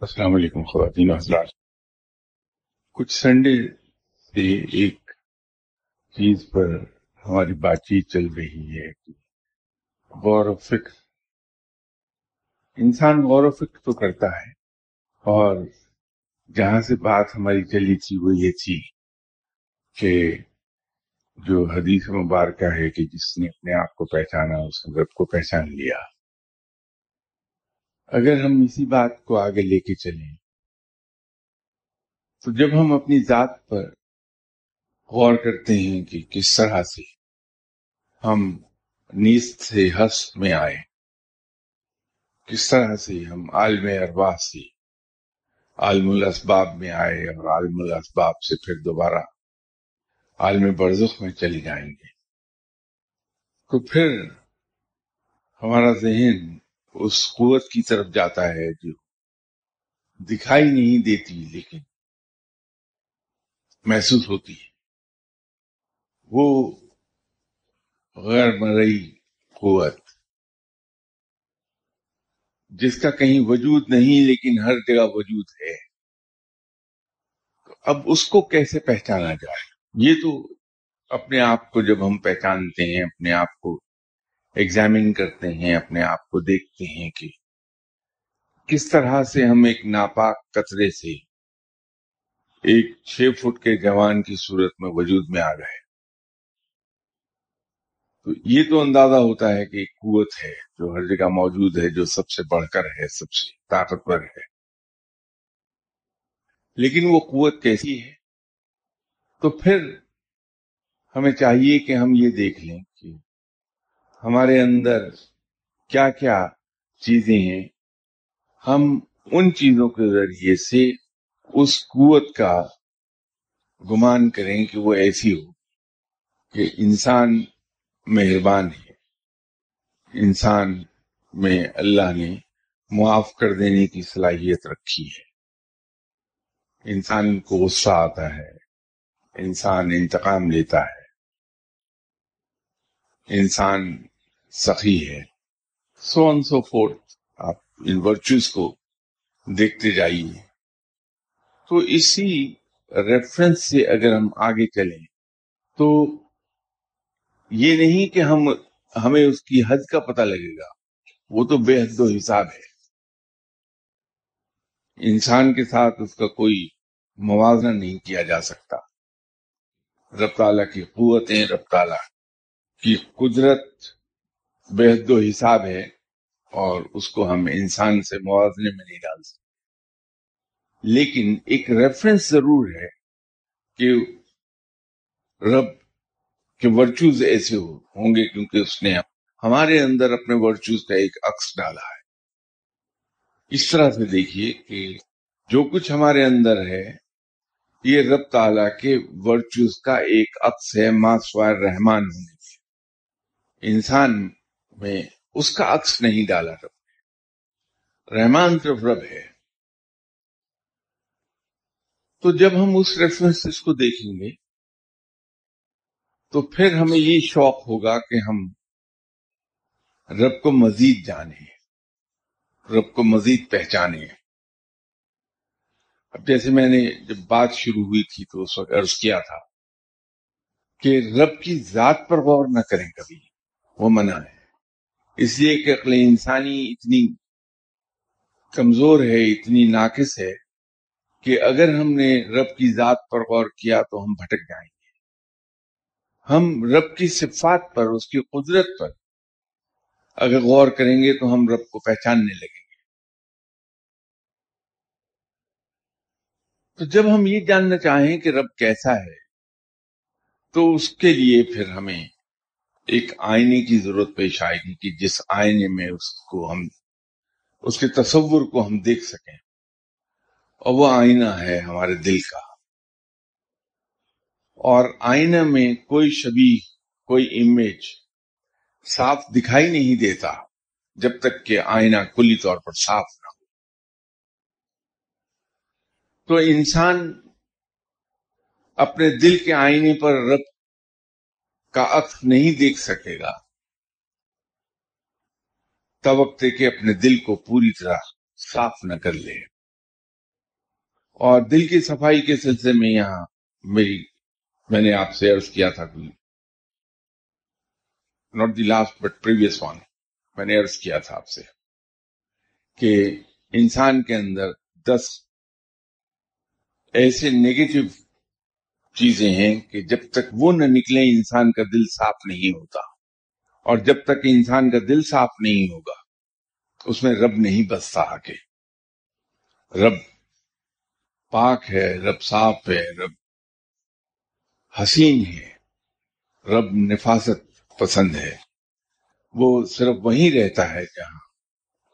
السلام علیکم، خواتین حضرات۔ کچھ سنڈے سے ایک چیز پر ہماری بات چیت چل رہی ہے غور و فکر، انسان غور و فکر تو کرتا ہے اور جہاں سے بات ہماری چلی تھی وہ یہ تھی کہ جو حدیث مبارکہ ہے کہ جس نے اپنے آپ کو پہچانا، اس نے رب کو پہچان لیا۔ اگر ہم اسی بات کو آگے لے کے چلیں، تو جب ہم اپنی ذات پر غور کرتے ہیں کہ کس طرح سے ہم نیست سے ہس میں آئے، کس طرح سے ہم عالم ارواح سے، عالم الاسباب میں آئے اور عالم الاسباب سے پھر دوبارہ عالم برزخ میں چلے جائیں گے۔ تو پھر ہمارا ذہن اس قوت کی طرف جاتا ہے جو دکھائی نہیں دیتی لیکن محسوس ہوتی ہے۔ وہ غیر مرئی قوت جس کا کہیں وجود نہیں لیکن ہر جگہ وجود ہے۔ تو اب اس کو کیسے پہچانا جائے؟ یہ تو اپنے آپ کو جب ہم پہچانتے ہیں، اپنے آپ کو ایگزامن کرتے ہیں، اپنے آپ کو دیکھتے ہیں کہ کس طرح سے ہم ایک ناپاک قطرے سے ایک چھ فٹ کے جوان کی صورت میں وجود میں آ گئے۔ تو یہ تو اندازہ ہوتا ہے کہ ایک قوت ہے جو ہر جگہ موجود ہے، جو سب سے بڑھ کر ہے، سب سے طاقتور ہے۔ لیکن وہ قوت کیسی ہے؟ تو پھر ہمیں چاہیے کہ ہم یہ دیکھ لیں کہ ہمارے اندر کیا کیا چیزیں ہیں۔ ہم ان چیزوں کے ذریعے سے اس قوت کا گمان کریں کہ وہ ایسی ہو کہ انسان مہربان ہے۔ انسان میں اللہ نے معاف کر دینے کی صلاحیت رکھی ہے۔ انسان کو غصہ آتا ہے۔ انسان انتقام لیتا ہے۔ انسان سخی ہے۔ سو ان سو فورتھ آپ ان ورچوز کو دیکھتے جائیے۔ تو اسی ریفرنس سے اگر ہم آگے چلیں تو یہ نہیں کہ ہم ہمیں اس کی حد کا پتہ لگے گا۔ وہ تو بے حد و حساب ہے۔ انسان کے ساتھ اس کا کوئی موازنہ نہیں کیا جا سکتا۔ رب تعالیٰ کی قوتیں، رب تعالیٰ کی قدرت بے حد و حساب ہے اور اس کو ہم انسان سے موازنے میں نہیں ڈال سکتے۔ لیکن ایک ریفرنس ضرور ہے کہ رب کے ورچوز ایسے ہوں گے کیونکہ اس نے ہمارے اندر اپنے ورچوز کا ایک عکس ڈالا ہے۔ اس طرح سے دیکھیے کہ جو کچھ ہمارے اندر ہے یہ رب تعالیٰ کے ورچوز کا ایک عکس ہے ماسوائر رحمان ہونے کے۔ انسان میں اس کا عکس نہیں ڈالا رب نے۔ رحمان صرف رب ہے۔ تو جب ہم اس ریفرنس کو دیکھیں گے، تو پھر ہمیں یہ شوق ہوگا کہ ہم رب کو مزید جانیں، رب کو مزید پہچانیں۔ اب جیسے میں نے جب بات شروع ہوئی تھی تو اس وقت عرض کیا تھا کہ رب کی ذات پر غور نہ کریں کبھی، وہ منع ہے۔ اس لیے کہ عقل انسانی اتنی کمزور ہے، اتنی ناقص ہے کہ اگر ہم نے رب کی ذات پر غور کیا تو ہم بھٹک جائیں گے۔ ہم رب کی صفات پر، اس کی قدرت پر اگر غور کریں گے تو ہم رب کو پہچاننے لگیں گے تو جب ہم یہ جاننا چاہیں کہ رب کیسا ہے، تو اس کے لیے پھر ہمیں ایک آئینے کی ضرورت پیش آئے گی کہ جس آئینے میں اس کو ہم، اس کے تصور کو ہم دیکھ سکیں۔ اور وہ آئینہ ہے ہمارے دل کا۔ اور آئینہ میں کوئی شبی کوئی امیج صاف دکھائی نہیں دیتا جب تک کہ آئینہ کلی طور پر صاف نہ ہو تو انسان اپنے دل کے آئینے پر رب کا عکس نہیں دیکھ سکے گا۔ تب وقت کہ اپنے دل کو پوری طرح صاف نہ کر لے۔ اور دل کی صفائی کے سلسلے میں یہاں میری میں نے آپ سے عرض کیا تھا کوئی not the last but previous one میں نے عرض کیا تھا آپ سے کہ انسان کے اندر دس ایسے نیگیٹو چیزیں ہیں کہ جب تک وہ نہ نکلے انسان کا دل صاف نہیں ہوتا اور جب تک انسان کا دل صاف نہیں ہوگا، اس میں رب نہیں بستا آگے۔ رب پاک ہے، رب صاف ہے، رب حسین ہے، رب نفاست پسند ہے۔ وہ صرف وہیں رہتا ہے جہاں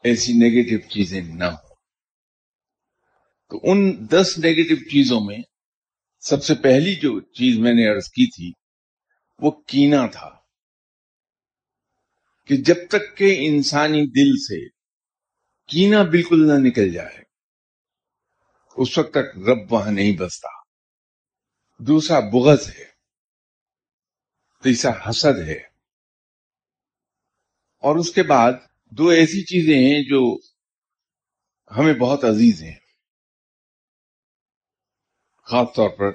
ایسی نیگیٹو چیزیں نہ ہوں۔ تو ان دس نیگیٹو چیزوں میں سب سے پہلی جو چیز میں نے عرض کی تھی، وہ کینا تھا۔ کہ جب تک کہ انسانی دل سے کینا بالکل نہ نکل جائے، اس وقت تک رب وہاں نہیں بستا۔ دوسرا بغض ہے، تیسرا حسد ہے۔ اور اس کے بعد دو ایسی چیزیں ہیں جو ہمیں بہت عزیز ہیں۔ خاص طور پر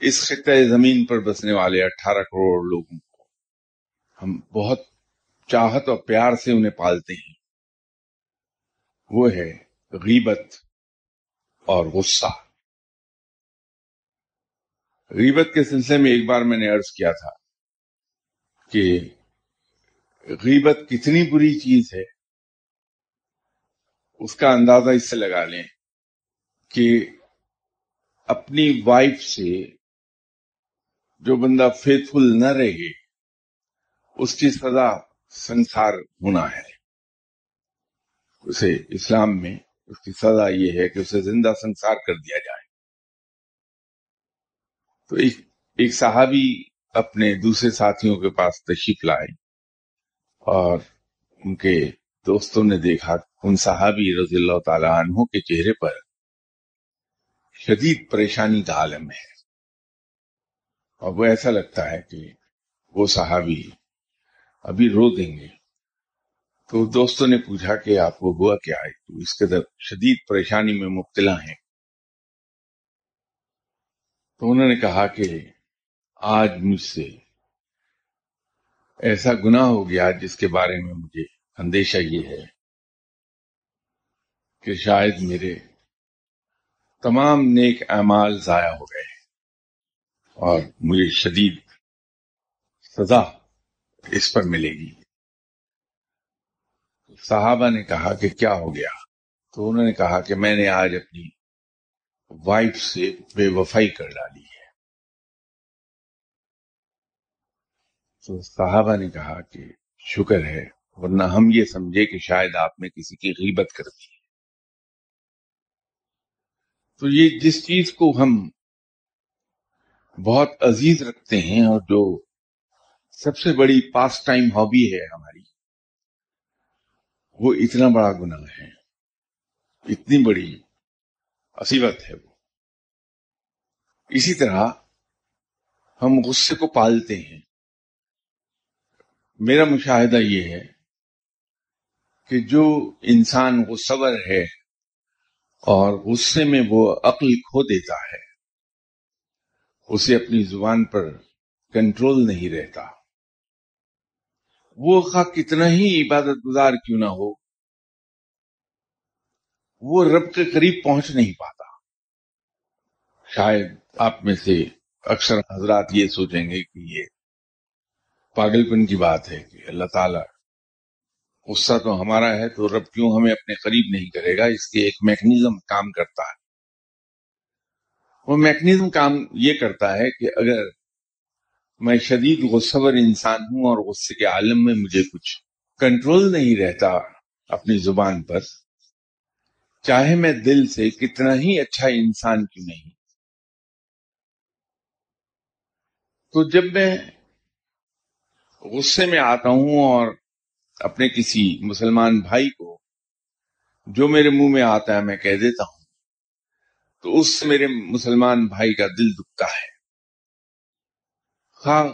اس خطۂ زمین پر بسنے والے اٹھارہ کروڑ لوگوں کو۔ ہم بہت چاہت اور پیار سے انہیں پالتے ہیں۔ وہ ہے غیبت اور غصہ۔ غیبت کے سلسلے میں ایک بار میں نے عرض کیا تھا کہ غیبت کتنی بری چیز ہے، اس کا اندازہ اس سے لگا لیں کہ اپنی وائف سے جو بندہ فیتھ فل نہ رہے، اس کی سزا سنسار ہونا ہے۔ اسے اسلام میں اس کی سزا یہ ہے کہ اسے زندہ سنسار کر دیا جائے۔ تو ایک ایک صحابی اپنے دوسرے ساتھیوں کے پاس تشریف لائے اور ان کے دوستوں نے دیکھا، ان صحابی رضی اللہ تعالی عنہ کے چہرے پر شدید پریشانی کا عالم ہے۔ اور وہ ایسا لگتا ہے کہ وہ صحابی ابھی رو دیں گے۔ تو دوستوں نے پوچھا کہ آپ کو ہوا کیا ہے؟ تو اس قدر شدید پریشانی میں مبتلا ہیں۔ تو انہوں نے کہا کہ آج مجھ سے ایسا گناہ ہو گیا جس کے بارے میں مجھے اندیشہ یہ ہے کہ شاید میرے تمام نیک اعمال ضائع ہو گئے اور مجھے شدید سزا اس پر ملے گی۔ صحابہ نے کہا کہ کیا ہو گیا؟ تو انہوں نے کہا کہ میں نے آج اپنی وائف سے بے وفائی کر ڈالی ہے۔ تو صحابہ نے کہا کہ شکر ہے، ورنہ ہم یہ سمجھے کہ شاید آپ نے کسی کی غیبت کر دی۔ ہے تو یہ جس چیز کو ہم بہت عزیز رکھتے ہیں اور جو سب سے بڑی پاس ٹائم ہابی ہے ہماری، وہ اتنا بڑا گناہ ہے، اتنی بڑی عصیبت ہے وہ۔ اسی طرح ہم غصے کو پالتے ہیں۔ میرا مشاہدہ یہ ہے کہ جو انسان غصور ہے اور غصے میں وہ عقل کھو دیتا ہے۔ اسے اپنی زبان پر کنٹرول نہیں رہتا۔ وہ خواہ کتنا ہی عبادت گزار کیوں نہ ہو۔ وہ رب کے قریب پہنچ نہیں پاتا۔ شاید آپ میں سے اکثر حضرات یہ سوچیں گے کہ یہ پاگل پن کی بات ہے کہ اللہ تعالی غصہ تو ہمارا ہے تو رب کیوں ہمیں اپنے قریب نہیں کرے گا؟ اس کے ایک میکنیزم کام کرتا ہے۔ وہ میکنیزم کام یہ کرتا ہے کہ اگر میں شدید غصور انسان ہوں اور غصے کے عالم میں مجھے کچھ کنٹرول نہیں رہتا اپنی زبان پر، چاہے میں دل سے کتنا ہی اچھا انسان کیوں نہیں۔ تو جب میں غصے میں آتا ہوں اور اپنے کسی مسلمان بھائی کو جو میرے منہ میں آتا ہے میں کہہ دیتا ہوں، تو اس سے میرے مسلمان بھائی کا دل دکھتا ہے۔ خواہ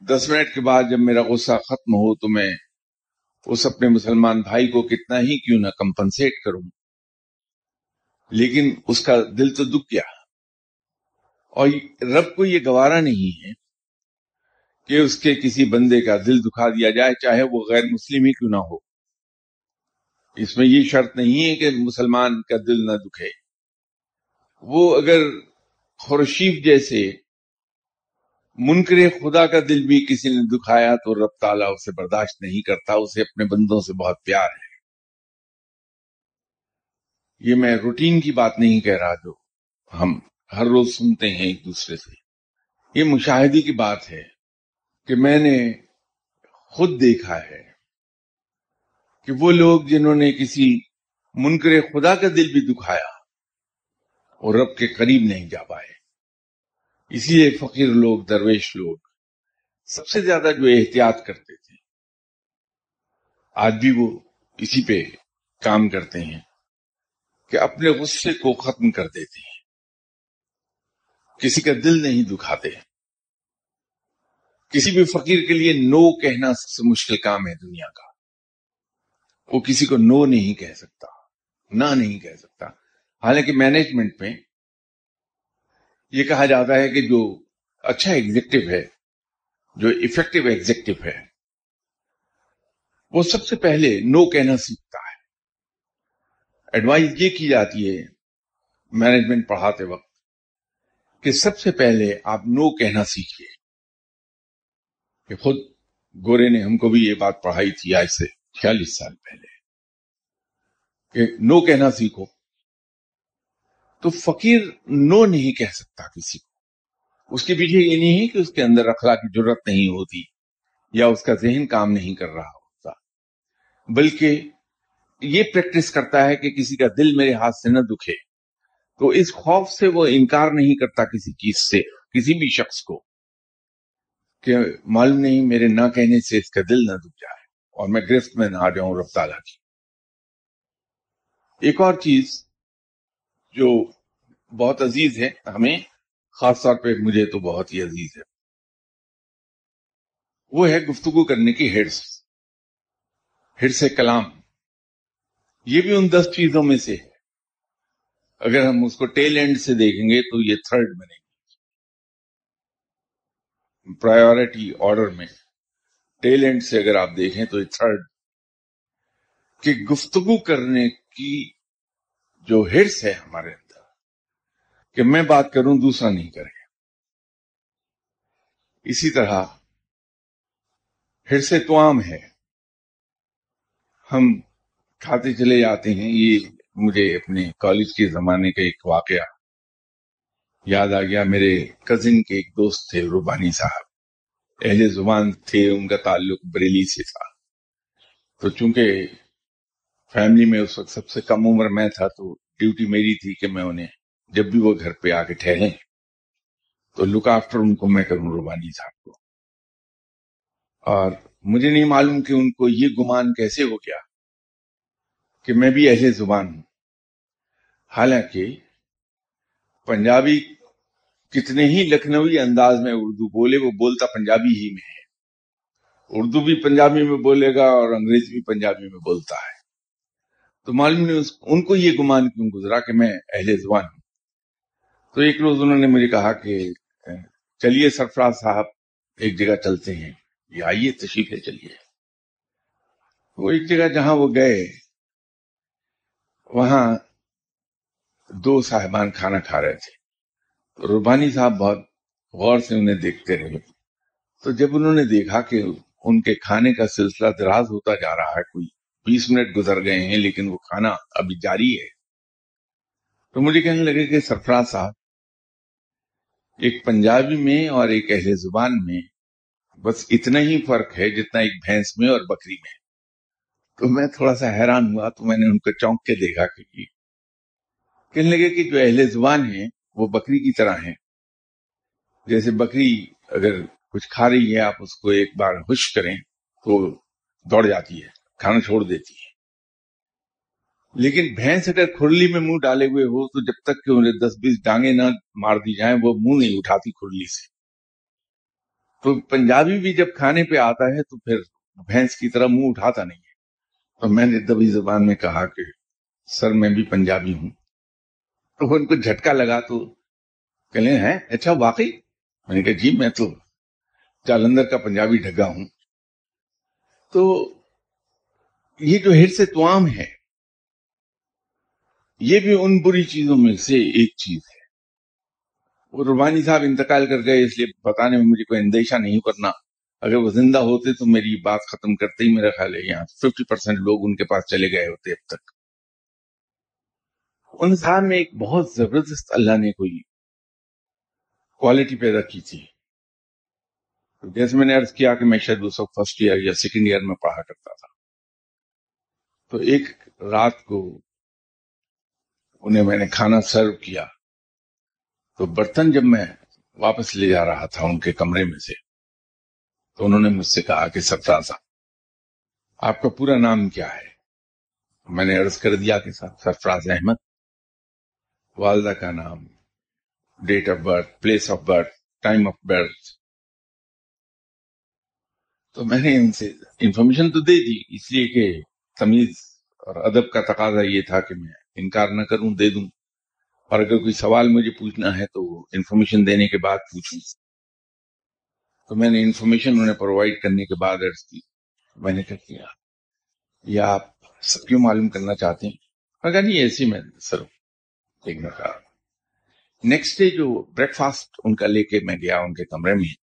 دس منٹ کے بعد جب میرا غصہ ختم ہو تو میں اس اپنے مسلمان بھائی کو کتنا ہی کیوں نہ کمپنسیٹ کروں۔ لیکن اس کا دل تو دکھ گیا۔ اور رب کو یہ گوارا نہیں ہے کہ اس کے کسی بندے کا دل دکھا دیا جائے، چاہے وہ غیر مسلم ہی کیوں نہ ہو۔ اس میں یہ شرط نہیں ہے کہ مسلمان کا دل نہ دکھے۔ وہ اگر خورشیف جیسے منکر خدا کا دل بھی کسی نے دکھایا تو رب تعالیٰ اسے برداشت نہیں کرتا، اسے اپنے بندوں سے بہت پیار ہے۔ یہ میں روٹین کی بات نہیں کہہ رہا جو ہم ہر روز سنتے ہیں ایک دوسرے سے۔ یہ مشاہدے کی بات ہے۔ کہ میں نے خود دیکھا ہے کہ وہ لوگ جنہوں نے کسی منکر خدا کا دل بھی دکھایا اور رب کے قریب نہیں جا پائے۔ اسی لیے فقیر لوگ، درویش لوگ سب سے زیادہ جو احتیاط کرتے تھے، آج بھی وہ اسی پہ کام کرتے ہیں کہ اپنے غصے کو ختم کر دیتے ہیں۔ کسی کا دل نہیں دکھاتے۔ کسی بھی فقیر کے لیے نو کہنا سب سے مشکل کام ہے دنیا کا۔ وہ کسی کو نو نہیں کہہ سکتا، نہ نہیں کہہ سکتا۔ حالانکہ مینجمنٹ میں یہ کہا جاتا ہے کہ جو اچھا ایگزیکٹو ہے، جو افیکٹو ایگزیکٹو ہے، وہ سب سے پہلے نو کہنا سیکھتا ہے۔ ایڈوائز یہ کی جاتی ہے مینجمنٹ پڑھاتے وقت کہ سب سے پہلے آپ نو کہنا سیکھیے۔ کہ خود گورے نے ہم کو بھی یہ بات پڑھائی تھی آج سے چھیالیس سال پہلے کہ نو کہنا سیکھو تو فقیر نو نہیں کہہ سکتا کسی کو۔ اس کے پیچھے یہ نہیں ہے کہ اس کے اندر اخلاق کی ضرورت نہیں ہوتی یا اس کا ذہن کام نہیں کر رہا ہوتا، بلکہ یہ پریکٹس کرتا ہے کہ کسی کا دل میرے ہاتھ سے نہ دکھے۔ تو اس خوف سے وہ انکار نہیں کرتا کسی چیز سے، کسی بھی شخص کو۔ کہ معلوم نہیں، میرے نہ کہنے سے اس کا دل نہ دکھ جائے اور میں گرفت میں نہ آ جاؤں رب تعالیٰ کی۔ ایک اور چیز جو بہت عزیز ہے ہمیں، خاص طور پہ مجھے تو بہت ہی عزیز ہے، وہ ہے گفتگو کرنے کی ہرس ہرس کلام۔ یہ بھی ان دس چیزوں میں سے ہے۔ اگر ہم اس کو ٹیل اینڈ سے دیکھیں گے تو یہ تھرڈ بنے گی پرائیورٹی آرڈر میں ٹیل اینڈ سے اگر آپ دیکھیں تو یہ تھرڈ کہ گفتگو کرنے کی جو ہرس ہے ہمارے اندر کہ میں بات کروں دوسرا نہیں کرے۔ اسی طرح ہرس تو عام ہے۔ ہم کھاتے چلے جاتے ہیں۔ یہ مجھے اپنے کالج کے زمانے کا ایک واقعہ یاد آ گیا میرے کزن کے ایک دوست تھے روبانی صاحب۔ اہل زبان تھے، ان کا تعلق بریلی سے تھا۔ تو چونکہ فیملی میں اس وقت سب سے کم عمر میں تھا، تو ڈیوٹی میری تھی کہ میں انہیں جب بھی وہ گھر پہ آ کے ٹھہرے تو لک آفٹر ان کو میں کروں روبانی صاحب کو۔ اور مجھے نہیں معلوم کہ ان کو یہ گمان کیسے ہو گیا کہ میں بھی ایسے زبان ہوں۔ حالانکہ پنجابی کتنے ہی لکھنوی انداز میں اردو بولے، وہ بولتا پنجابی ہی میں ہے۔ اردو بھی پنجابی میں بولے گا اور انگریزی بھی پنجابی میں بولتا ہے۔ تو معلوم نہیں ان کو یہ گمان کیوں گزرا کہ میں اہل زبان ہوں؟ تو ایک روز انہوں نے مجھے کہا کہ، چلیے سرفراز صاحب، ایک جگہ چلتے ہیں۔ یہ آئیے، تشریف ہے چلیے۔ وہ ایک جگہ جہاں وہ گئے، وہاں دو صاحبان کھانا کھا رہے تھے۔ روبانی صاحب بہت غور سے انہیں دیکھتے رہے۔ تو جب انہوں نے دیکھا کہ ان کے کھانے کا سلسلہ دراز ہوتا جا رہا ہے، کوئی بیس منٹ گزر گئے ہیں، لیکن وہ کھانا ابھی جاری ہے۔ تو مجھے کہنے لگے کہ سرفراز صاحب، ایک پنجابی میں اور ایک اہل زبان میں بس اتنا ہی فرق ہے جتنا ایک بھینس میں اور بکری میں۔ تو میں تھوڑا سا حیران ہوا، تو میں نے ان کو چونک کے دیکھا کہ کہنے لگے کہ جو اہل زبان ہیں وہ بکری کی طرح ہیں۔ جیسے بکری اگر کچھ کھا رہی ہے، آپ اس کو ایک بار خوش کریں تو دوڑ جاتی ہے، کھانا چھوڑ دیتی ہے۔ لیکن بھینس اگر کھرلی میں منہ ڈالے ہوئے ہو، تو جب تک کہ انہیں دس بیس ڈانگیں نہ مار دی جائیں، وہ منہ نہیں اٹھاتی کھرلی سے۔ تو پنجابی بھی جب کھانے پہ آتا ہے تو پھر بھینس کی طرح منہ اٹھاتا نہیں ہے۔ تو میں نے دبی زبان میں کہا کہ، سر میں بھی پنجابی ہوں۔ تو ان کو جھٹکا لگا تو کہلیں ہیں؟ اچھا واقعی؟ میں نے کہا جی میں تو جالندر کا پنجابی ڈھگا ہوں۔ تو یہ جو ہر سے توام ہے، یہ بھی ان بری چیزوں میں سے ایک چیز ہے۔ وہ روبانی صاحب انتقال کر گئے، اس لیے بتانے میں مجھے کوئی اندیشہ نہیں کرنا اگر وہ زندہ ہوتے تو میری بات ختم کرتے ہی میرا خیال ہے، یہاں ففٹی پرسینٹ لوگ ان کے پاس چلے گئے ہوتے اب تک۔ ان صاحب میں ایک بہت زبردست اللہ نے کوئی کوالٹی پیدا کی تھی۔ جیسے میں نے عرض کیا کہ میں شاید اس وقت فرسٹ ایئر یا سیکنڈ ایئر میں پڑھا کرتا تھا۔ تو ایک رات کو انہیں میں نے کھانا سرو کیا۔ تو برتن جب میں واپس لے جا رہا تھا ان کے کمرے میں سے، تو انہوں نے مجھ سے کہا کہ سرفرازہ آپ کا پورا نام کیا ہے؟ میں نے عرض کر دیا کہ سرفراز احمد والدہ کا نام date of birth place of birth time of birth تو میں نے ان سے انفارمیشن تو دے دی، اس لیے کہ تمیز اور ادب کا تقاضا یہ تھا کہ میں انکار نہ کروں، دے دوں۔ اور اگر کوئی سوال مجھے پوچھنا ہے تو انفارمیشن دینے کے بعد پوچھوں۔ تو میں نے انفارمیشن انہیں پرووائڈ کرنے کے بعد عرض کی۔ میں نے کیا یا آپ سب کیوں معلوم کرنا چاہتے ہیں؟ مگر نہیں، ایسی میں سر ایک کہا نیکسٹ ڈے جو بریک فاسٹ ان کا لے کے میں گیا ان کے کمرے میں،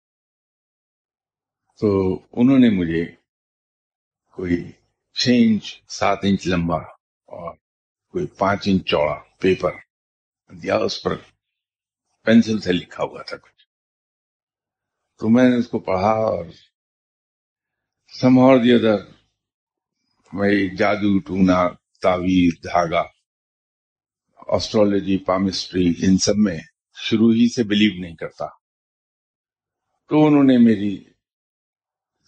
تو انہوں نے مجھے کوئی چھ انچ، سات انچ لمبا اور کوئی پانچ انچ چوڑا پیپر دیا، اس پر پینسل سے لکھا ہوا تھا کچھ۔ تو میں نے اس کو پڑھا اور سمہور دی ادر میں جادو، ٹونا تعویر دھاگا۔ آسٹرولوجی پامسٹری ان سب میں شروع ہی سے بلیو نہیں کرتا۔ تو انہوں نے میری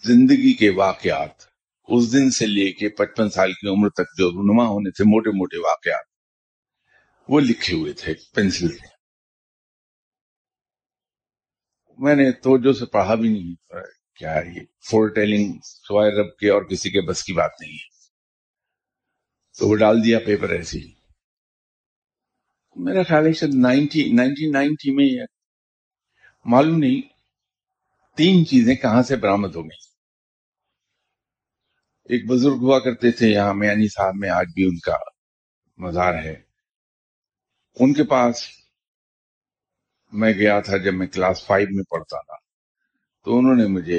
زندگی کے واقعات، اس دن سے لے کے پچپن سال کی عمر تک جو رونما ہونے تھے، موٹے موٹے واقعات، وہ لکھے ہوئے تھے پینسل سے۔ میں نے توجہ سے پڑھا بھی نہیں۔ کیا ہے یہ فور ٹیلنگ سوائے رب کے اور کسی کے بس کی بات نہیں ہے۔ تو وہ ڈال دیا پیپر ایسے ہی۔ میرا خیال ہے شاید نائنٹین نائنٹی میں معلوم نہیں تین چیزیں کہاں سے برامد ہو گئی ایک بزرگ ہوا کرتے تھے یہاں میانی یعنی صاحب، میں آج بھی ان کا مزار ہے۔ ان کے پاس میں گیا تھا جب میں کلاس فائیو میں پڑھتا تھا۔ تو انہوں نے مجھے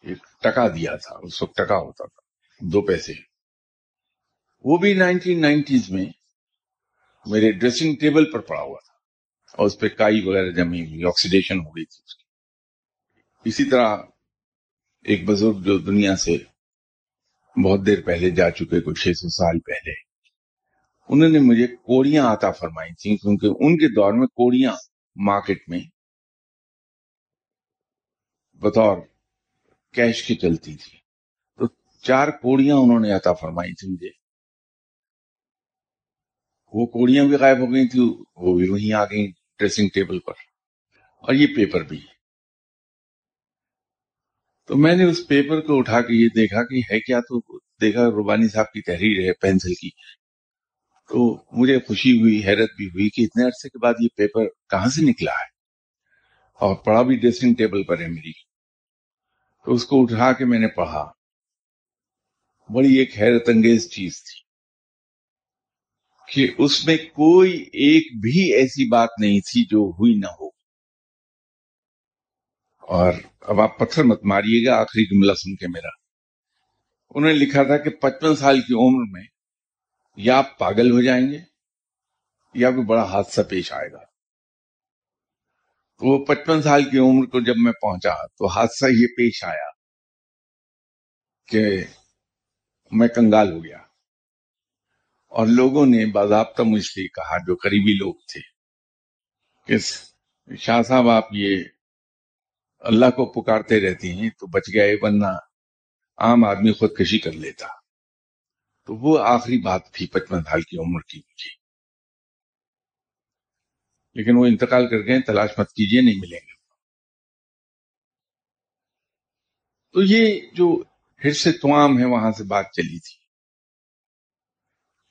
ایک ٹکا دیا تھا، اس وقت ٹکا ہوتا تھا، دو پیسے۔ وہ بھی نائنٹین نائنٹیز میں میرے ڈریسنگ ٹیبل پر پڑا ہوا تھا اور اس پہ کائی وغیرہ جمی ہوئی آکسیڈیشن ہو گئی تھی اس کی۔ اسی طرح ایک بزرگ جو دنیا سے بہت دیر پہلے جا چکے، کچھ چھ سو سال پہلے، انہوں نے مجھے کوڑیاں آتا فرمائی تھیں، کیونکہ ان کے دور میں کوڑیاں مارکیٹ میں بطور کیش کی چلتی تھی۔ تو چار کوڑیاں انہوں نے عطا فرمائی تھی مجھے۔ وہ کوڑیاں بھی غائب ہو گئی تھی وہ بھی وہیں آ گئی ڈریسنگ ٹیبل پر۔ اور یہ پیپر بھی۔ تو میں نے اس پیپر کو اٹھا کے یہ دیکھا کہ ہے کیا تو دیکھا روبانی صاحب کی تحریر ہے پینسل کی۔ تو مجھے خوشی ہوئی، حیرت بھی ہوئی کہ اتنے عرصے کے بعد یہ پیپر کہاں سے نکلا ہے۔ اور پڑھا بھی ڈریسنگ ٹیبل پر ہے میری۔ تو اس کو اٹھا کے میں نے پڑھا۔ بڑی ایک حیرت انگیز چیز تھی۔ کہ اس میں کوئی ایک بھی ایسی بات نہیں تھی جو ہوئی نہ ہو۔ اور اب آپ پتھر مت ماریے گا، آخری جملہ سن کے میرا۔ انہوں نے لکھا تھا کہ پچپن سال کی عمر میں یا آپ پاگل ہو جائیں گے یا کوئی بڑا حادثہ پیش آئے گا۔ تو وہ پچپن سال کی عمر کو جب میں پہنچا تو حادثہ یہ پیش آیا کہ میں کنگال ہو گیا۔ اور لوگوں نے باضابطہ مجھ سے کہا، جو قریبی لوگ تھے، کہ شاہ صاحب، آپ یہ اللہ کو پکارتے رہتے ہیں تو بچ گئے، ورنہ عام آدمی خودکشی کر لیتا۔ تو وہ آخری بات تھی پچپن سال کی عمر کی مجھے۔ لیکن وہ انتقال کر گئے، تلاش مت کیجیے، نہیں ملیں گے۔ تو یہ جو حرص توام ہے، وہاں سے بات چلی تھی۔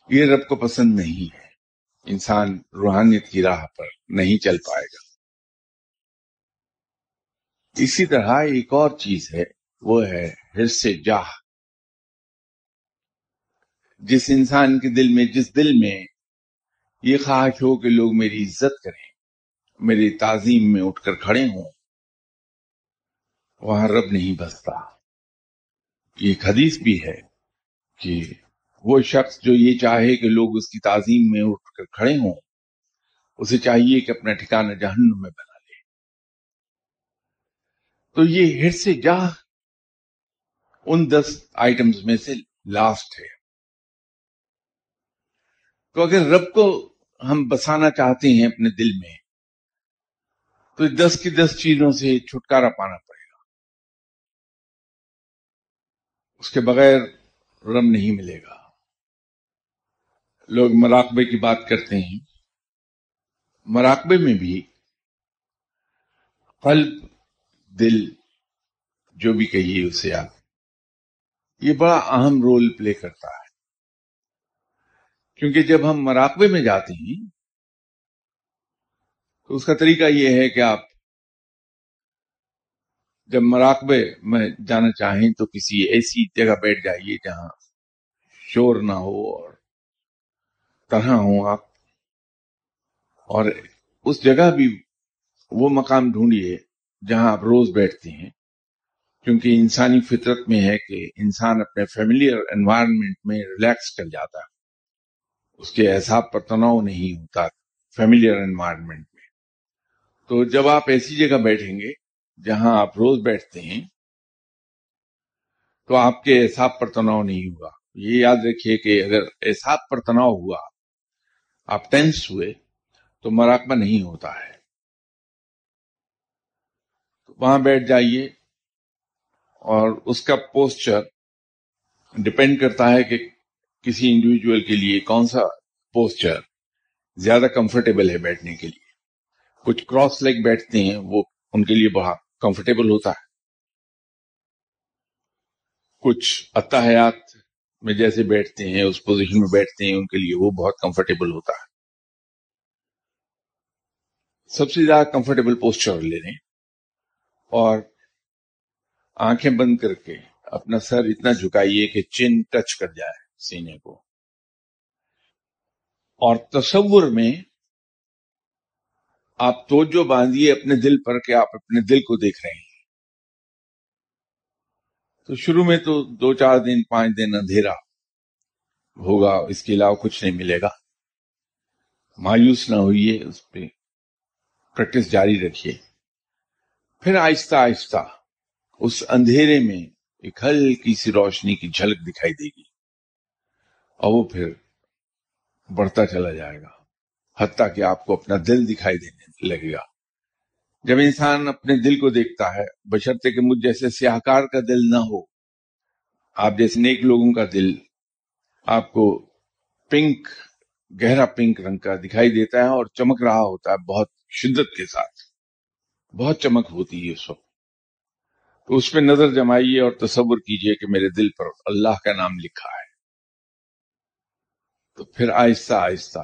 یہ رب کو پسند نہیں ہے۔ انسان روحانیت کی راہ پر نہیں چل پائے گا۔ اسی طرح ایک اور چیز ہے، وہ ہے حرص جاہ۔ جس انسان کے دل میں، جس دل میں یہ خواہش ہو کہ لوگ میری عزت کریں، میری تعظیم میں اٹھ کر کھڑے ہوں، وہاں رب نہیں بستا۔ ایک حدیث بھی ہے کہ وہ شخص جو یہ چاہے کہ لوگ اس کی تعظیم میں اٹھ کر کھڑے ہوں، اسے چاہیے کہ اپنا ٹھکانہ جہنم میں بنا لے۔ تو یہ ہر سے جا ان دس آئٹمز میں سے لاسٹ ہے۔ تو اگر رب کو ہم بسانا چاہتے ہیں اپنے دل میں، تو دس کی دس چیزوں سے چھٹکارا پانا پڑے گا۔ اس کے بغیر رم نہیں ملے گا۔ لوگ مراقبے کی بات کرتے ہیں۔ مراقبے میں بھی قلب، دل، جو بھی کہیے اسے آپ، یہ بڑا اہم رول پلے کرتا ہے۔ کیونکہ جب ہم مراقبے میں جاتے ہیں، تو اس کا طریقہ یہ ہے کہ آپ جب مراقبے میں جانا چاہیں تو کسی ایسی جگہ بیٹھ جائیے جہاں شور نہ ہو اور طرح ہوں آپ۔ اور اس جگہ بھی وہ مقام ڈھونڈیے جہاں آپ روز بیٹھتے ہیں۔ کیونکہ انسانی فطرت میں ہے کہ انسان اپنے فیملیئر انوائرمنٹ میں ریلیکس کر جاتا ہے۔ اس کے احساب پر تناؤ نہیں ہوتا فیملیئر انوائرمنٹ میں۔ تو جب آپ ایسی جگہ بیٹھیں گے جہاں آپ روز بیٹھتے ہیں، تو آپ کے احساب پر تناؤ نہیں ہوگا۔ یہ یاد رکھیے کہ اگر احساب پر تناؤ ہوا آپ ٹینس ہوئے تو مراقبہ نہیں ہوتا ہے۔ وہاں بیٹھ جائیے اور اس کا پوسچر ڈپینڈ کرتا ہے کہ کسی انڈیویجل کے لیے کون سا پوسچر زیادہ کمفرٹیبل ہے بیٹھنے کے لیے۔ کچھ کراس لیگ بیٹھتے ہیں، وہ ان کے لیے بہت کمفرٹیبل ہوتا ہے۔ کچھ اتحیات میں جیسے بیٹھتے ہیں، اس پوزیشن میں بیٹھتے ہیں، ان کے لیے وہ بہت کمفرٹیبل ہوتا ہے۔ سب سے زیادہ کمفرٹیبل پوسچر لے لیں اور آنکھیں بند کر کے اپنا سر اتنا جھکائیے کہ چین ٹچ کر جائے سینے کو۔ اور تصور میں آپ توجہ باندھیے اپنے دل پر کہ آپ اپنے دل کو دیکھ رہے ہیں۔ تو شروع میں تو دو چار دن، پانچ دن اندھیرا ہوگا، اس کے علاوہ کچھ نہیں ملے گا۔ مایوس نہ ہوئیے، اس پہ پریکٹس جاری رکھیے۔ پھر آہستہ آہستہ اس اندھیرے میں ایک ہلکی سی روشنی کی جھلک دکھائی دے گی۔ اور وہ پھر بڑھتا چلا جائے گا، حتیٰ کہ آپ کو اپنا دل دکھائی دینے لگے گا۔ جب انسان اپنے دل کو دیکھتا ہے، بشرطے کہ مجھ جیسے سیاہکار کا دل نہ ہو، آپ جیسے نیک لوگوں کا دل آپ کو پنک، گہرا پنک رنگ کا دکھائی دیتا ہے اور چمک رہا ہوتا ہے بہت شدت کے ساتھ۔ بہت چمک ہوتی ہے اس وقت۔ تو اس پہ نظر جمائیے اور تصور کیجیے کہ میرے دل پر اللہ کا نام لکھا ہے۔ تو پھر آہستہ آہستہ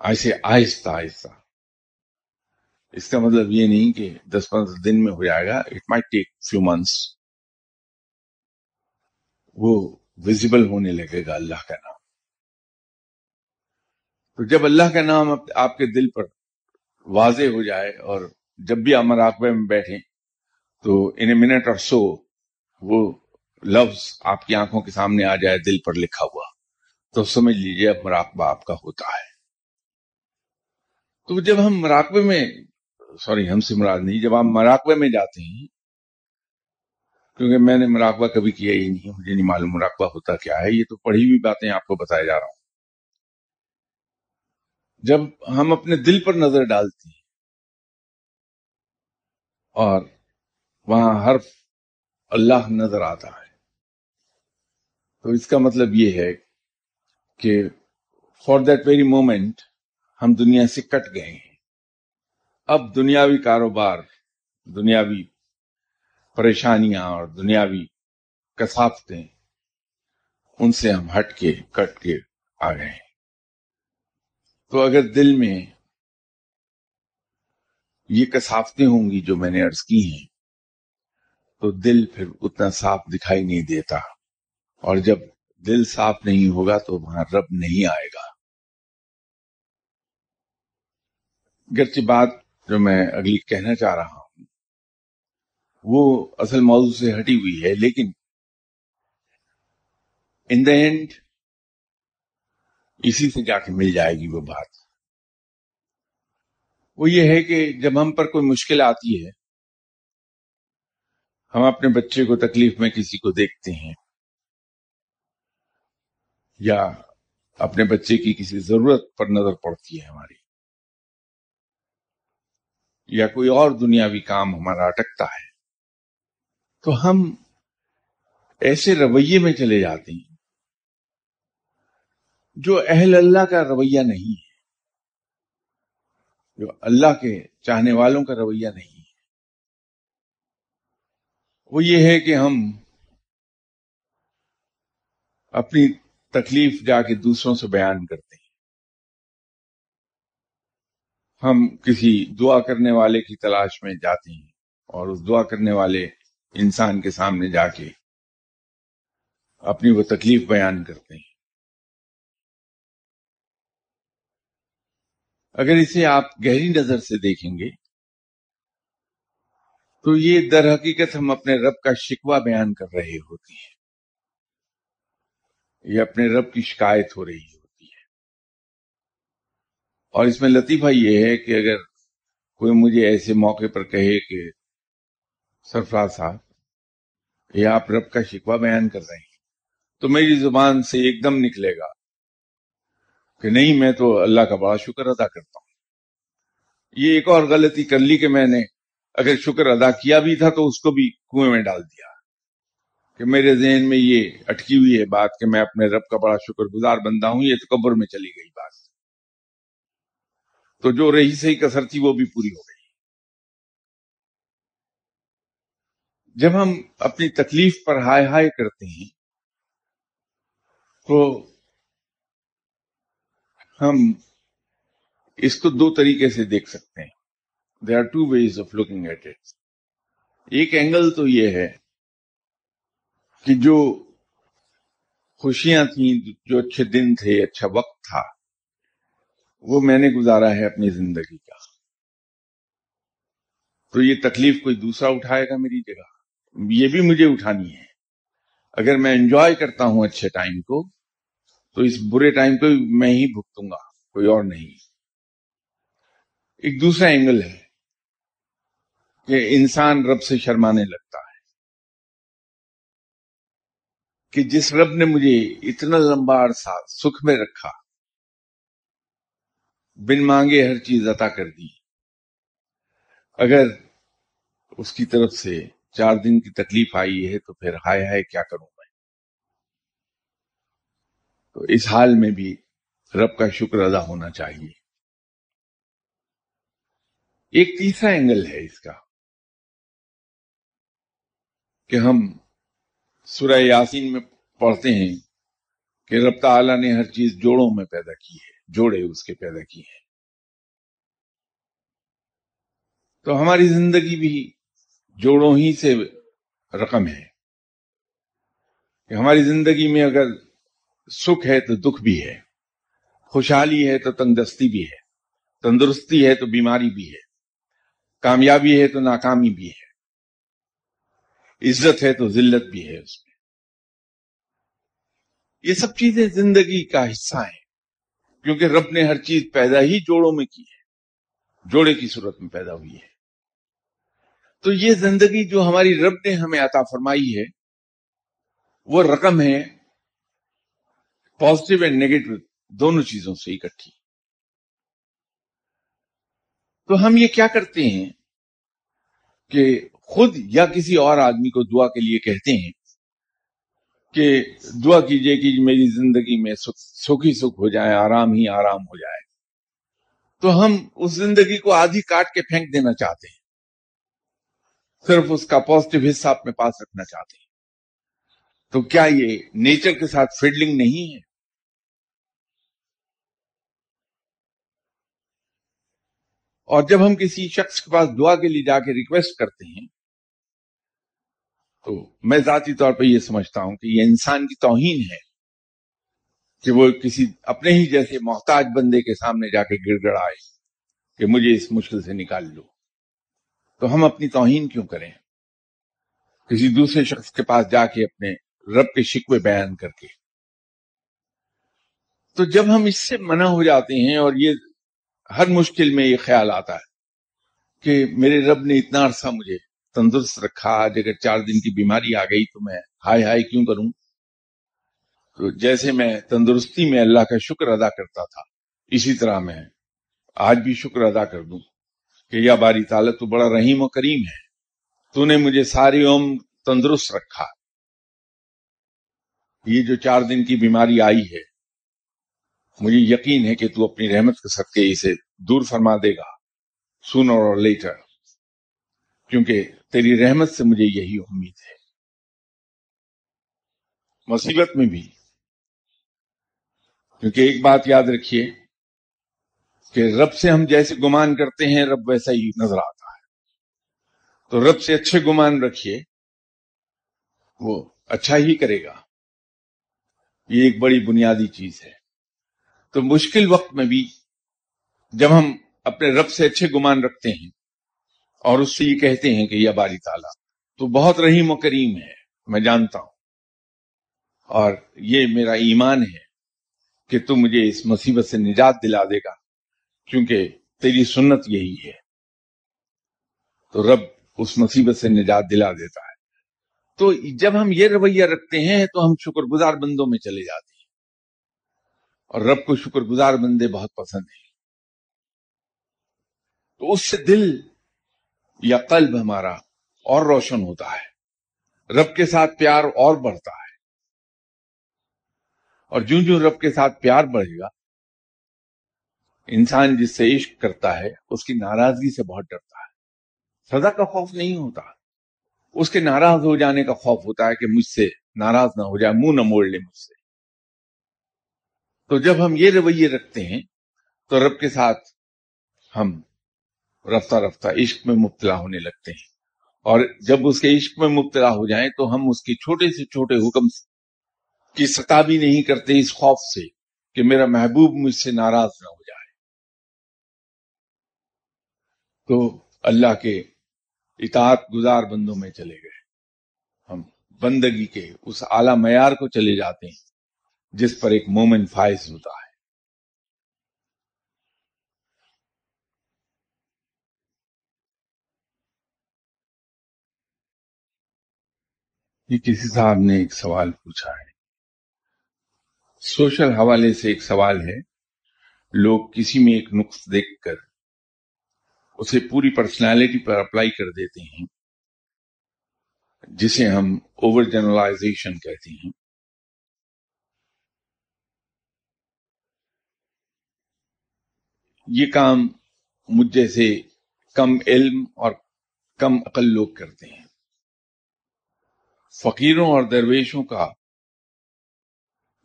ایسے آہستہ آہستہ اس کا مطلب یہ نہیں کہ دس پندرہ دن میں ہو جائے گا۔ It may take few months وہ ویزیبل ہونے لگے گا اللہ کا نام۔ تو جب اللہ کا نام آپ کے دل پر واضح ہو جائے اور جب بھی آپ مراقبے میں بیٹھیں، تو ان اے منٹ اور سو وہ لفظ آپ کی آنکھوں کے سامنے آ جائے، دل پر لکھا ہوا۔ تو سمجھ لیجیے اب مراقبہ آپ کا ہوتا ہے۔ تو جب ہم مراقبے میں سوری، ہم سے مراد نہیں، جب آپ مراقبے میں جاتے ہیں، کیونکہ میں نے مراقبہ کبھی کیا ہی نہیں، مجھے نہیں معلوم مراقبہ ہوتا کیا ہے، یہ تو پڑھی ہوئی باتیں آپ کو بتایا جا رہا ہوں۔ جب ہم اپنے دل پر نظر ڈالتے ہیں، اور وہاں حرف اللہ نظر آتا ہے، تو اس کا مطلب یہ ہے کہ فار دیٹ ویری مومنٹ ہم دنیا سے کٹ گئے ہیں۔ اب دنیاوی کاروبار، دنیاوی پریشانیاں اور دنیاوی کثافتیں ان سے ہم ہٹ کے، کٹ کے آ گئے ہیں۔ تو اگر دل میں یہ کثافتیں ہوں گی جو میں نے ارض کی ہیں، تو دل پھر اتنا صاف دکھائی نہیں دیتا۔ اور جب دل صاف نہیں ہوگا تو وہاں رب نہیں آئے گا۔ گرچہ بات جو میں اگلی کہنا چاہ رہا ہوں، وہ اصل موضوع سے ہٹی ہوئی ہے، لیکن ان دا اینڈ اسی سے جا کے مل جائے گی وہ بات۔ وہ یہ ہے کہ جب ہم پر کوئی مشکل آتی ہے، ہم اپنے بچے کو تکلیف میں کسی کو دیکھتے ہیں، یا اپنے بچے کی کسی ضرورت پر نظر پڑتی ہے ہماری۔ یا کوئی اور دنیاوی کام ہمارا اٹکتا ہے، تو ہم ایسے رویے میں چلے جاتے ہیں جو اہل اللہ کا رویہ نہیں ہے، جو اللہ کے چاہنے والوں کا رویہ نہیں ہے۔ وہ یہ ہے کہ ہم اپنی تکلیف جا کے دوسروں سے بیان کرتے ہیں۔ ہم کسی دعا کرنے والے کی تلاش میں جاتے ہیں اور اس دعا کرنے والے انسان کے سامنے جا کے اپنی وہ تکلیف بیان کرتے ہیں۔ اگر اسے آپ گہری نظر سے دیکھیں گے تو یہ در حقیقت ہم اپنے رب کا شکوہ بیان کر رہے ہوتے ہیں۔ یہ اپنے رب کی شکایت ہو رہی ہوتی ہے۔ اور اس میں لطیفہ یہ ہے کہ اگر کوئی مجھے ایسے موقع پر کہے کہ سرفراز صاحب، یہ آپ رب کا شکوہ بیان کر رہے ہیں، تو میری زبان سے ایک دم نکلے گا کہ نہیں، میں تو اللہ کا بڑا شکر ادا کرتا ہوں۔ یہ ایک اور غلطی کر لی کہ میں نے، اگر شکر ادا کیا بھی تھا تو اس کو بھی کنویں میں ڈال دیا۔ کہ میرے ذہن میں یہ اٹکی ہوئی ہے بات کہ میں اپنے رب کا بڑا شکر گزار بندہ ہوں، یہ تو قبر میں چلی گئی بات۔ تو جو رہی صحیح کسر تھی وہ بھی پوری ہو گئی۔ جب ہم اپنی تکلیف پر ہائے ہائے کرتے ہیں، تو ہم اس کو دو طریقے سے دیکھ سکتے ہیں۔ They are two ways of looking at it ایک اینگل تو یہ ہے کہ جو خوشیاں تھیں، جو اچھے دن تھے اچھا وقت تھا وہ میں نے گزارا ہے اپنی زندگی کا۔ تو یہ تکلیف کوئی دوسرا اٹھائے گا میری جگہ؟ یہ بھی مجھے اٹھانی ہے۔ اگر میں انجوائے کرتا ہوں اچھے ٹائم کو، تو اس برے ٹائم کو میں ہی بھگتوں گا، کوئی اور نہیں۔ ایک دوسرا اینگل ہے کہ انسان رب سے شرمانے لگتا ہے۔ کہ جس رب نے مجھے اتنا لمبا عرصہ سکھ میں رکھا بن مانگے ہر چیز عطا کر دی۔ اگر اس کی طرف سے چار دن کی تکلیف آئی ہے تو پھر ہائے ہائے کیا کروں میں؟ تو اس حال میں بھی رب کا شکر ادا ہونا چاہیے۔ ایک تیسرا اینگل ہے اس کا کہ ہم سورہ یاسین میں پڑھتے ہیں کہ رب تعالیٰ نے ہر چیز جوڑوں میں پیدا کی ہے۔ جوڑے اس کے پیدا کی ہے تو ہماری زندگی بھی جوڑوں ہی سے رقم ہے۔ کہ ہماری زندگی میں اگر سکھ ہے تو دکھ بھی ہے، خوشحالی ہے تو تندرستی بھی ہے، تندرستی ہے تو بیماری بھی ہے، کامیابی ہے تو ناکامی بھی ہے، عزت ہے تو ذلت بھی ہے اس میں۔ یہ سب چیزیں زندگی کا حصہ ہیں۔ کیونکہ رب نے ہر چیز پیدا ہی جوڑوں میں کی ہے۔ جوڑے کی صورت میں پیدا ہوئی ہے۔ تو یہ زندگی جو ہماری رب نے ہمیں عطا فرمائی ہے، وہ رقم ہے پازیٹو اینڈ نیگیٹو دونوں چیزوں سے اکٹھی۔ تو ہم یہ کیا کرتے ہیں کہ خود یا کسی اور آدمی کو دعا کے لیے کہتے ہیں کہ دعا کیجیے کہ میری زندگی میں سکھ ہی سکھ ہو جائے، آرام ہی آرام ہو جائے۔ تو ہم اس زندگی کو آدھی کاٹ کے پھینک دینا چاہتے ہیں۔ صرف اس کا پازیٹو حصہ اپنے پاس رکھنا چاہتے ہیں۔ تو کیا یہ نیچر کے ساتھ فیڈلنگ نہیں ہے؟ اور جب ہم کسی شخص کے پاس دعا کے لیے جا کے ریکویسٹ کرتے ہیں تو میں ذاتی طور پہ یہ سمجھتا ہوں کہ یہ انسان کی توہین ہے کہ وہ کسی اپنے ہی جیسے محتاج بندے کے سامنے جا کے گڑ گڑ آئے کہ مجھے اس مشکل سے نکال لو۔ تو ہم اپنی توہین کیوں کریں؟ کسی دوسرے شخص کے پاس جا کے اپنے رب کے شکوے بیان کر کے۔ تو جب ہم اس سے منع ہو جاتے ہیں اور یہ ہر مشکل میں یہ خیال آتا ہے کہ میرے رب نے اتنا عرصہ مجھے تندرست رکھا، آج اگر چار دن کی بیماری آ گئی تو میں ہائے ہائے کیوں کروں؟ تو جیسے میں تندرستی میں اللہ کا شکر ادا کرتا تھا، اسی طرح میں آج بھی شکر ادا کر دوں کہ یا باری تعالیٰ تو بڑا رحیم و کریم ہے۔ تو نے مجھے ساری عمر تندرست رکھا۔ یہ جو چار دن کی بیماری آئی ہے، مجھے یقین ہے کہ تو اپنی رحمت کے صدقے اسے دور فرما دے گا سونر اور لیٹر کیونکہ تیری رحمت سے مجھے یہی امید ہے۔ مصیبت میں بھی۔ کیونکہ ایک بات یاد رکھیے کہ رب سے ہم جیسے گمان کرتے ہیں، رب ویسا ہی نظر آتا ہے۔ تو رب سے اچھے گمان رکھیے، وہ اچھا ہی کرے گا۔ یہ ایک بڑی بنیادی چیز ہے۔ تو مشکل وقت میں بھی جب ہم اپنے رب سے اچھے گمان رکھتے ہیں اور اس سے یہ کہتے ہیں کہ یہ باری تعالیٰ تو بہت رحیم و کریم ہے، میں جانتا ہوں۔ اور یہ میرا ایمان ہے کہ تو مجھے اس مصیبت سے نجات دلا دے گا، کیونکہ تیری سنت یہی ہے۔ تو رب اس مصیبت سے نجات دلا دیتا ہے۔ تو جب ہم یہ رویہ رکھتے ہیں تو ہم شکر گزار بندوں میں چلے جاتے ہیں۔ اور رب کو شکر گزار بندے بہت پسند ہیں۔ تو اس سے دل یا قلب ہمارا اور روشن ہوتا ہے۔ رب کے ساتھ پیار اور بڑھتا ہے۔ اور جو جو رب کے ساتھ پیار بڑھے گا، انسان جس سے عشق کرتا ہے، اس کی ناراضگی سے بہت ڈرتا ہے۔ سزا کا خوف نہیں ہوتا۔ اس کے ناراض ہو جانے کا خوف ہوتا ہے کہ مجھ سے ناراض نہ ہو جائے، منہ نہ موڑ لے مجھ سے۔ تو جب ہم یہ رویے رکھتے ہیں، تو رب کے ساتھ ہم رفتہ رفتہ عشق میں مبتلا ہونے لگتے ہیں۔ اور جب اس کے عشق میں مبتلا ہو جائیں تو ہم اس کے چھوٹے سے چھوٹے حکم کی سطح بھی نہیں کرتے اس خوف سے کہ میرا محبوب مجھ سے ناراض نہ ہو جائے۔ تو اللہ کے اطاعت گزار بندوں میں چلے گئے۔ ہم بندگی کے اس اعلی معیار کو چلے جاتے ہیں جس پر ایک مومن فائز ہوتا ہے۔ یہ کسی صاحب نے ایک سوال پوچھا ہے۔ سوشل حوالے سے ایک سوال ہے۔ لوگ کسی میں ایک نقص دیکھ کر اسے پوری پرسنالٹی پر اپلائی کر دیتے ہیں، جسے ہم اوور جنرلائزیشن کہتے ہیں۔ یہ کام مجھ جیسے کم علم اور کم عقل لوگ کرتے ہیں۔ فقیروں اور درویشوں کا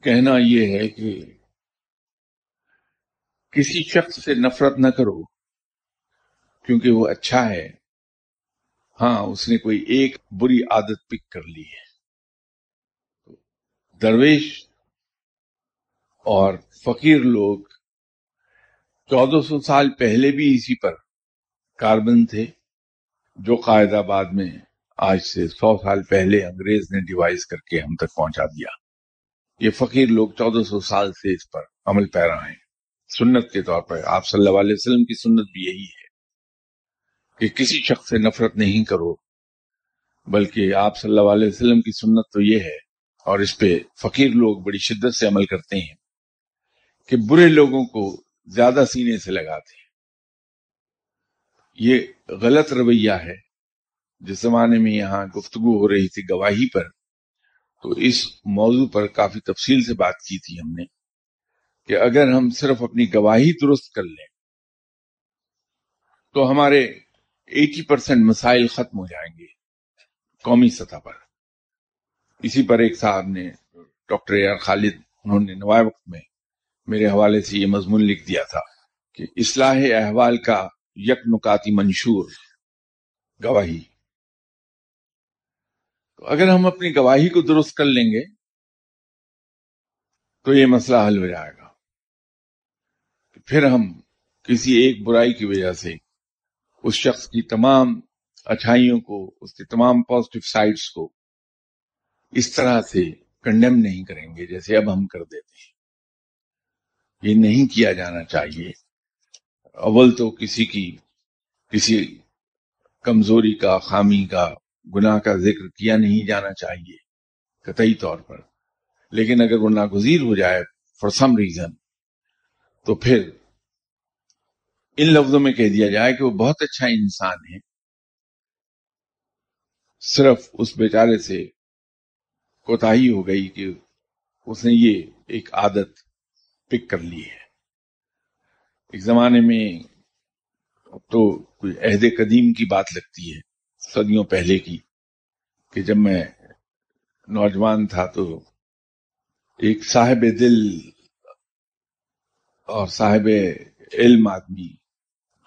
کہنا یہ ہے کہ کسی شخص سے نفرت نہ کرو، کیونکہ وہ اچھا ہے۔ ہاں اس نے کوئی ایک بری عادت پک کر لی ہے۔ درویش اور فقیر لوگ چودہ سو سال پہلے بھی اسی پر کاربن تھے، جو قائد آباد میں آج سے سو سال پہلے انگریز نے ڈیوائز کر کے ہم تک پہنچا دیا۔ یہ فقیر لوگ چودہ سو سال سے اس پر عمل پیرا ہیں۔ سنت کے طور پر آپ صلی اللہ علیہ وسلم کی سنت بھی یہی ہے کہ کسی شخص سے نفرت نہیں کرو، بلکہ آپ صلی اللہ علیہ وسلم کی سنت تو یہ ہے اور اس پہ فقیر لوگ بڑی شدت سے عمل کرتے ہیں کہ برے لوگوں کو زیادہ سینے سے لگاتے ہیں۔ یہ غلط رویہ ہے جس زمانے میں یہاں گفتگو ہو رہی تھی گواہی پر، تو اس موضوع پر کافی تفصیل سے بات کی تھی ہم نے کہ اگر ہم صرف اپنی گواہی درست کر لیں تو ہمارے ایٹی پرسینٹ مسائل ختم ہو جائیں گے قومی سطح پر۔ اسی پر ایک صاحب نے، ڈاکٹر اے خالد، انہوں نے نوائے وقت میں میرے حوالے سے یہ مضمون لکھ دیا تھا کہ اصلاح احوال کا یک نکاتی منشور گواہی۔ تو اگر ہم اپنی گواہی کو درست کر لیں گے، تو یہ مسئلہ حل ہو جائے گا۔ پھر ہم کسی ایک برائی کی وجہ سے اس شخص کی تمام اچھائیوں کو، اس کی تمام پازیٹو سائڈس کو اس طرح سے کنڈیم نہیں کریں گے جیسے اب ہم کر دیتے ہیں۔ یہ نہیں کیا جانا چاہیے۔ اول تو کسی کی، کسی کمزوری کا، خامی کا گناہ کا ذکر کیا نہیں جانا چاہیے، قطعی طور پر۔ لیکن اگر وہ ناگزیر ہو جائے فار سم ریزن تو پھر ان لفظوں میں کہہ دیا جائے کہ وہ بہت اچھا انسان ہے۔ صرف اس بیچارے سے کوتا ہو گئی کہ اس نے یہ ایک عادت پک کر لی ہے۔ ایک زمانے میں تو کوئی عہد قدیم کی بات لگتی ہے۔ صدیوں پہلے کی کہ جب میں نوجوان تھا تو ایک صاحب دل اور صاحب علم آدمی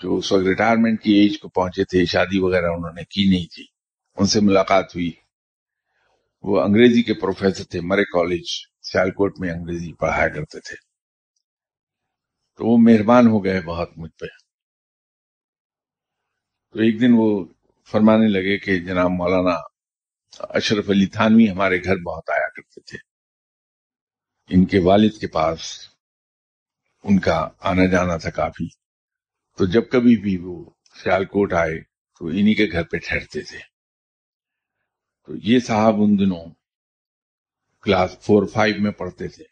جو اس وقت ریٹائرمنٹ کی ایج کو پہنچے تھے، شادی وغیرہ انہوں نے کی نہیں تھی۔ ان سے ملاقات ہوئی۔ وہ انگریزی کے پروفیسر تھے مرے کالج، سیالکوٹ میں انگریزی پڑھایا کرتے تھے۔ تو وہ مہربان ہو گئے بہت مجھ پہ۔ تو ایک دن وہ فرمانے لگے کہ جناب مولانا اشرف علی تھانوی ہمارے گھر بہت آیا کرتے تھے۔ ان کے والد کے پاس ان کا آنا جانا تھا کافی۔ تو جب کبھی بھی وہ سیال کوٹ آئے تو انہی کے گھر پہ ٹھہرتے تھے۔ تو یہ صاحب ان دنوں کلاس فور فائیو میں پڑھتے تھے۔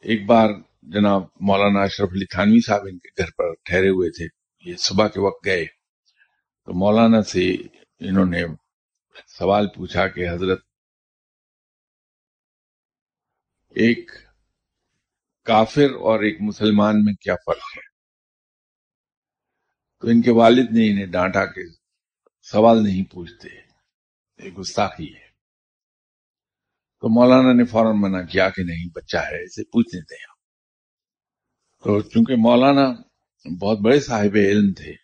ایک بار جناب مولانا اشرف علی تھانوی صاحب ان کے گھر پر ٹھہرے ہوئے تھے۔ یہ صبح کے وقت گئے۔ تو مولانا سے انہوں نے سوال پوچھا کہ حضرت ایک کافر اور ایک مسلمان میں کیا فرق ہے؟ تو ان کے والد نے انہیں ڈانٹا کہ سوال نہیں پوچھتے ایک گستاخی ہے۔ تو مولانا نے فوراً منع کیا کہ نہیں، بچہ ہے، اسے پوچھ لیتے ہیں۔ تو چونکہ مولانا بہت بڑے صاحب علم تھے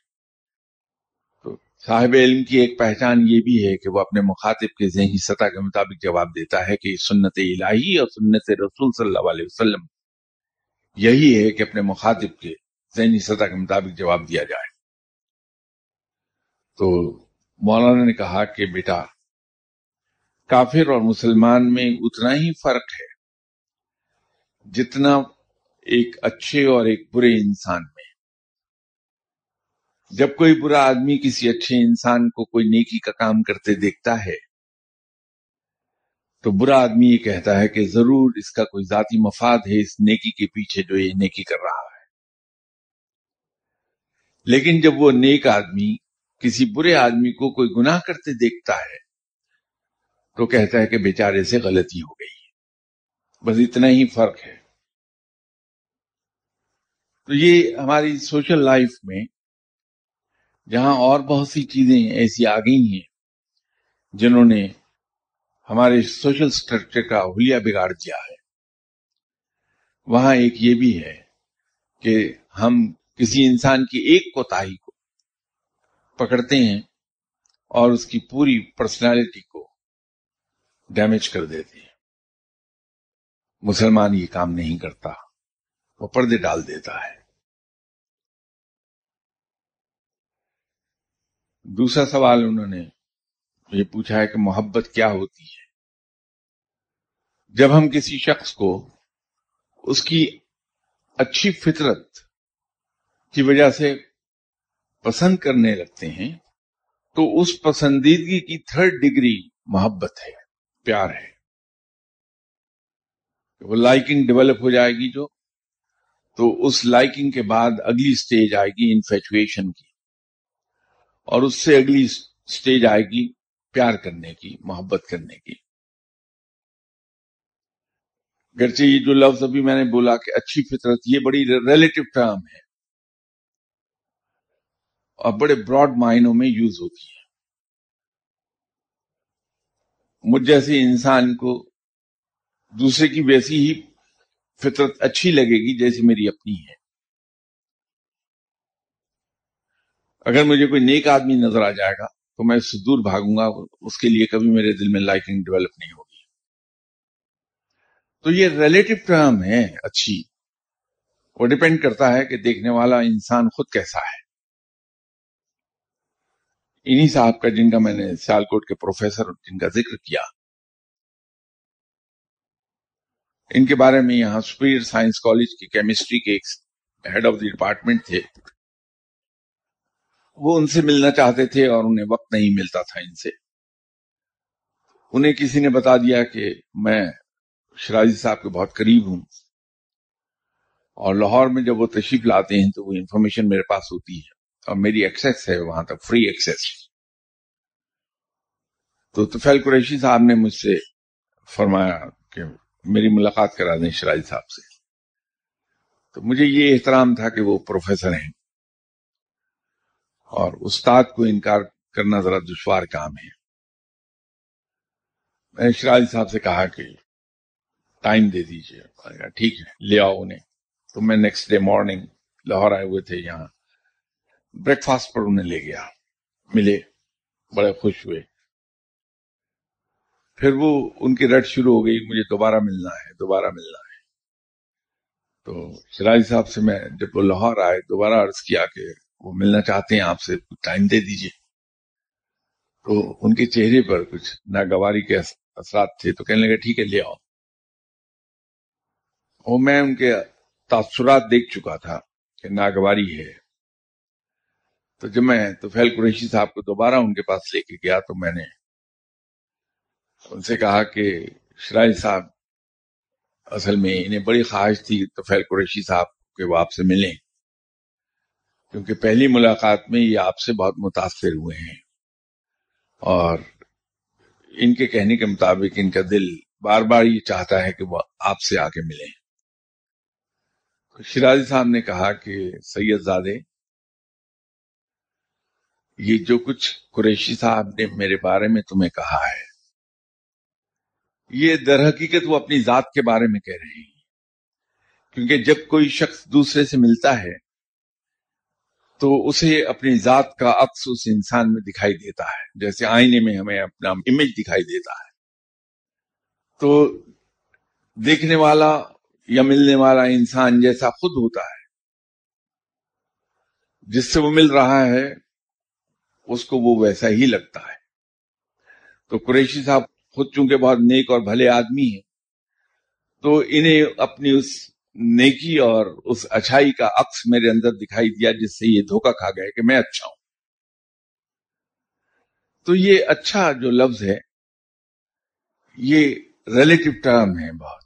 صاحب علم کی ایک پہچان یہ بھی ہے کہ وہ اپنے مخاطب کے ذہنی سطح کے مطابق جواب دیتا ہے کہ سنت الہی اور سنت رسول صلی اللہ علیہ وسلم یہی ہے کہ اپنے مخاطب کے ذہنی سطح کے مطابق جواب دیا جائے۔ تو مولانا نے کہا کہ بیٹا، کافر اور مسلمان میں اتنا ہی فرق ہے جتنا ایک اچھے اور ایک برے انسان میں۔ جب کوئی برا آدمی کسی اچھے انسان کو کوئی نیکی کا کام کرتے دیکھتا ہے، تو برا آدمی یہ کہتا ہے کہ ضرور اس کا کوئی ذاتی مفاد ہے اس نیکی کے پیچھے جو یہ نیکی کر رہا ہے۔ لیکن جب وہ نیک آدمی کسی برے آدمی کو کوئی گناہ کرتے دیکھتا ہے، تو کہتا ہے کہ بیچارے سے غلطی ہو گئی بس اتنا ہی فرق ہے۔ تو یہ ہماری سوشل لائف میں جہاں اور بہت سی چیزیں ایسی آ گئی ہیں جنہوں نے ہمارے سوشل سٹرکچر کا حلیہ بگاڑ دیا ہے۔ وہاں ایک یہ بھی ہے کہ ہم کسی انسان کی ایک کوتاہی کو پکڑتے ہیں اور اس کی پوری پرسنالٹی کو ڈیمیج کر دیتے ہیں۔ مسلمان یہ کام نہیں کرتا، وہ پردے ڈال دیتا ہے۔ دوسرا سوال انہوں نے یہ پوچھا ہے کہ محبت کیا ہوتی ہے؟ جب ہم کسی شخص کو اس کی اچھی فطرت کی وجہ سے پسند کرنے لگتے ہیں، تو اس پسندیدگی کی تھرڈ ڈگری محبت ہے، پیار ہے۔ وہ لائکنگ ڈیولپ ہو جائے گی جو، تو اس لائکنگ کے بعد اگلی سٹیج آئے گی انفیچویشن کی۔ اور اس سے اگلی سٹیج آئے گی پیار کرنے کی، محبت کرنے کی۔ گرچہ یہ جو لفظ ابھی میں نے بولا کہ اچھی فطرت، یہ بڑی ریلیٹو ٹرم ہے۔ اور بڑے براڈ معنوں میں یوز ہوتی ہے۔ مجھ جیسے انسان کو دوسرے کی ویسی ہی فطرت اچھی لگے گی جیسی میری اپنی ہے۔ اگر مجھے کوئی نیک آدمی نظر آ جائے گا تو میں اس سے دور بھاگوں گا اس کے لیے کبھی میرے دل میں لائکنگ ڈیولپ نہیں ہوگی۔ تو یہ ریلیٹو ٹرم ہے اچھی۔ وہ ڈپینڈ کرتا ہے کہ دیکھنے والا انسان خود کیسا ہے۔ انہی صاحب کا جن کا میں نے سیال کوٹ کے پروفیسر جن کا ذکر کیا۔ ان کے بارے میں یہاں سپیر سائنس کالج کی کیمسٹری کے ایک ہیڈ آف دی ڈپارٹمنٹ تھے۔ وہ ان سے ملنا چاہتے تھے اور انہیں وقت نہیں ملتا تھا ان سے۔ انہیں کسی نے بتا دیا کہ میں شرازی صاحب کے بہت قریب ہوں اور لاہور میں جب وہ تشریف لاتے ہیں تو وہ انفارمیشن میرے پاس ہوتی ہے اور میری ایکسیس ہے وہاں تک، فری ایکسیس۔ تو تفیل قریشی صاحب نے مجھ سے فرمایا کہ میری ملاقات کرا دیں شراج صاحب سے۔ تو مجھے یہ احترام تھا کہ وہ پروفیسر ہیں۔ اور استاد کو انکار کرنا ذرا دشوار کام ہے۔ میں نے شراج صاحب سے کہا کہ ٹائم دے دیجیے ٹھیک ہے، لے آؤ انہیں۔ تو میں نیکسٹ ڈے مارننگ لاہور آئے ہوئے تھے یہاں۔ بریک فاسٹ پر انہیں لے گیا۔ ملے، بڑے خوش ہوئے۔ پھر وہ ان کی رٹ شروع ہو گئی، مجھے دوبارہ ملنا ہے، دوبارہ ملنا ہے۔ تو شراج صاحب سے میں جب وہ لاہور آئے، دوبارہ عرض کیا کہ وہ ملنا چاہتے ہیں، آپ سے ٹائم دے دیجیے تو ان کے چہرے پر کچھ ناگواری کے اثرات تھے تو کہنے لگے، ٹھیک ہے، لے آؤ۔ اور میں ان کے تاثرات دیکھ چکا تھا کہ ناگواری ہے۔ تو جب میں تو فیل قریشی صاحب کو دوبارہ ان کے پاس لے کے گیا تو میں نے ان سے کہا کہ شرائی صاحب، اصل میں انہیں بڑی خواہش تھی تو فیل قریشی صاحب کے وہ آپ سے ملیں۔ کیونکہ پہلی ملاقات میں یہ آپ سے بہت متاثر ہوئے ہیں اور ان کے کہنے کے مطابق ان کا دل بار بار یہ چاہتا ہے کہ وہ آپ سے آ کے ملیں۔ شرازی صاحب نے کہا کہ سید زادے، یہ جو کچھ قریشی صاحب نے میرے بارے میں تمہیں کہا ہے، یہ در حقیقت وہ اپنی ذات کے بارے میں کہہ رہے ہیں۔ کیونکہ جب کوئی شخص دوسرے سے ملتا ہے تو اسے اپنی ذات کا عکس اس انسان میں دکھائی دیتا ہے۔ جیسے آئینے میں ہمیں اپنا امیج دکھائی دیتا ہے۔ تو دیکھنے والا یا ملنے والا انسان جیسا خود ہوتا ہے۔ جس سے وہ مل رہا ہے، اس کو وہ ویسا ہی لگتا ہے۔ تو قریشی صاحب خود چونکہ بہت نیک اور بھلے آدمی ہیں، تو انہیں اپنی اس نیکی اور اس اچھائی کا عکس میرے اندر دکھائی دیا، جس سے یہ دھوکہ کھا گئے کہ میں اچھا ہوں۔ تو یہ اچھا جو لفظ ہے، یہ ریلیٹو ٹرم ہے بہت۔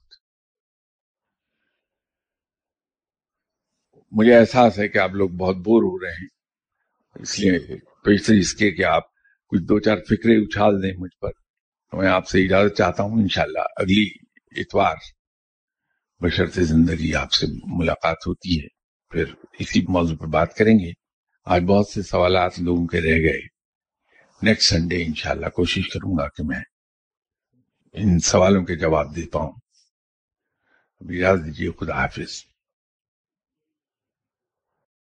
مجھے احساس ہے کہ آپ لوگ بہت بور ہو رہے ہیں۔ اس لیے پیسے اس کے کہ آپ کچھ دو چار فکرے اچھال دیں مجھ پر۔ میں آپ سے اجازت چاہتا ہوں انشاءاللہ اگلی اتوار بشرط زندگی آپ سے ملاقات ہوتی ہے۔ پھر اسی موضوع پر بات کریں گے۔ آج بہت سے سوالات لوگوں کے رہ گئے۔ نیکسٹ سنڈے انشاءاللہ کوشش کروں گا کہ میں ان سوالوں کے جواب دے پاؤں۔ اجازت دیجیے، خدا حافظ۔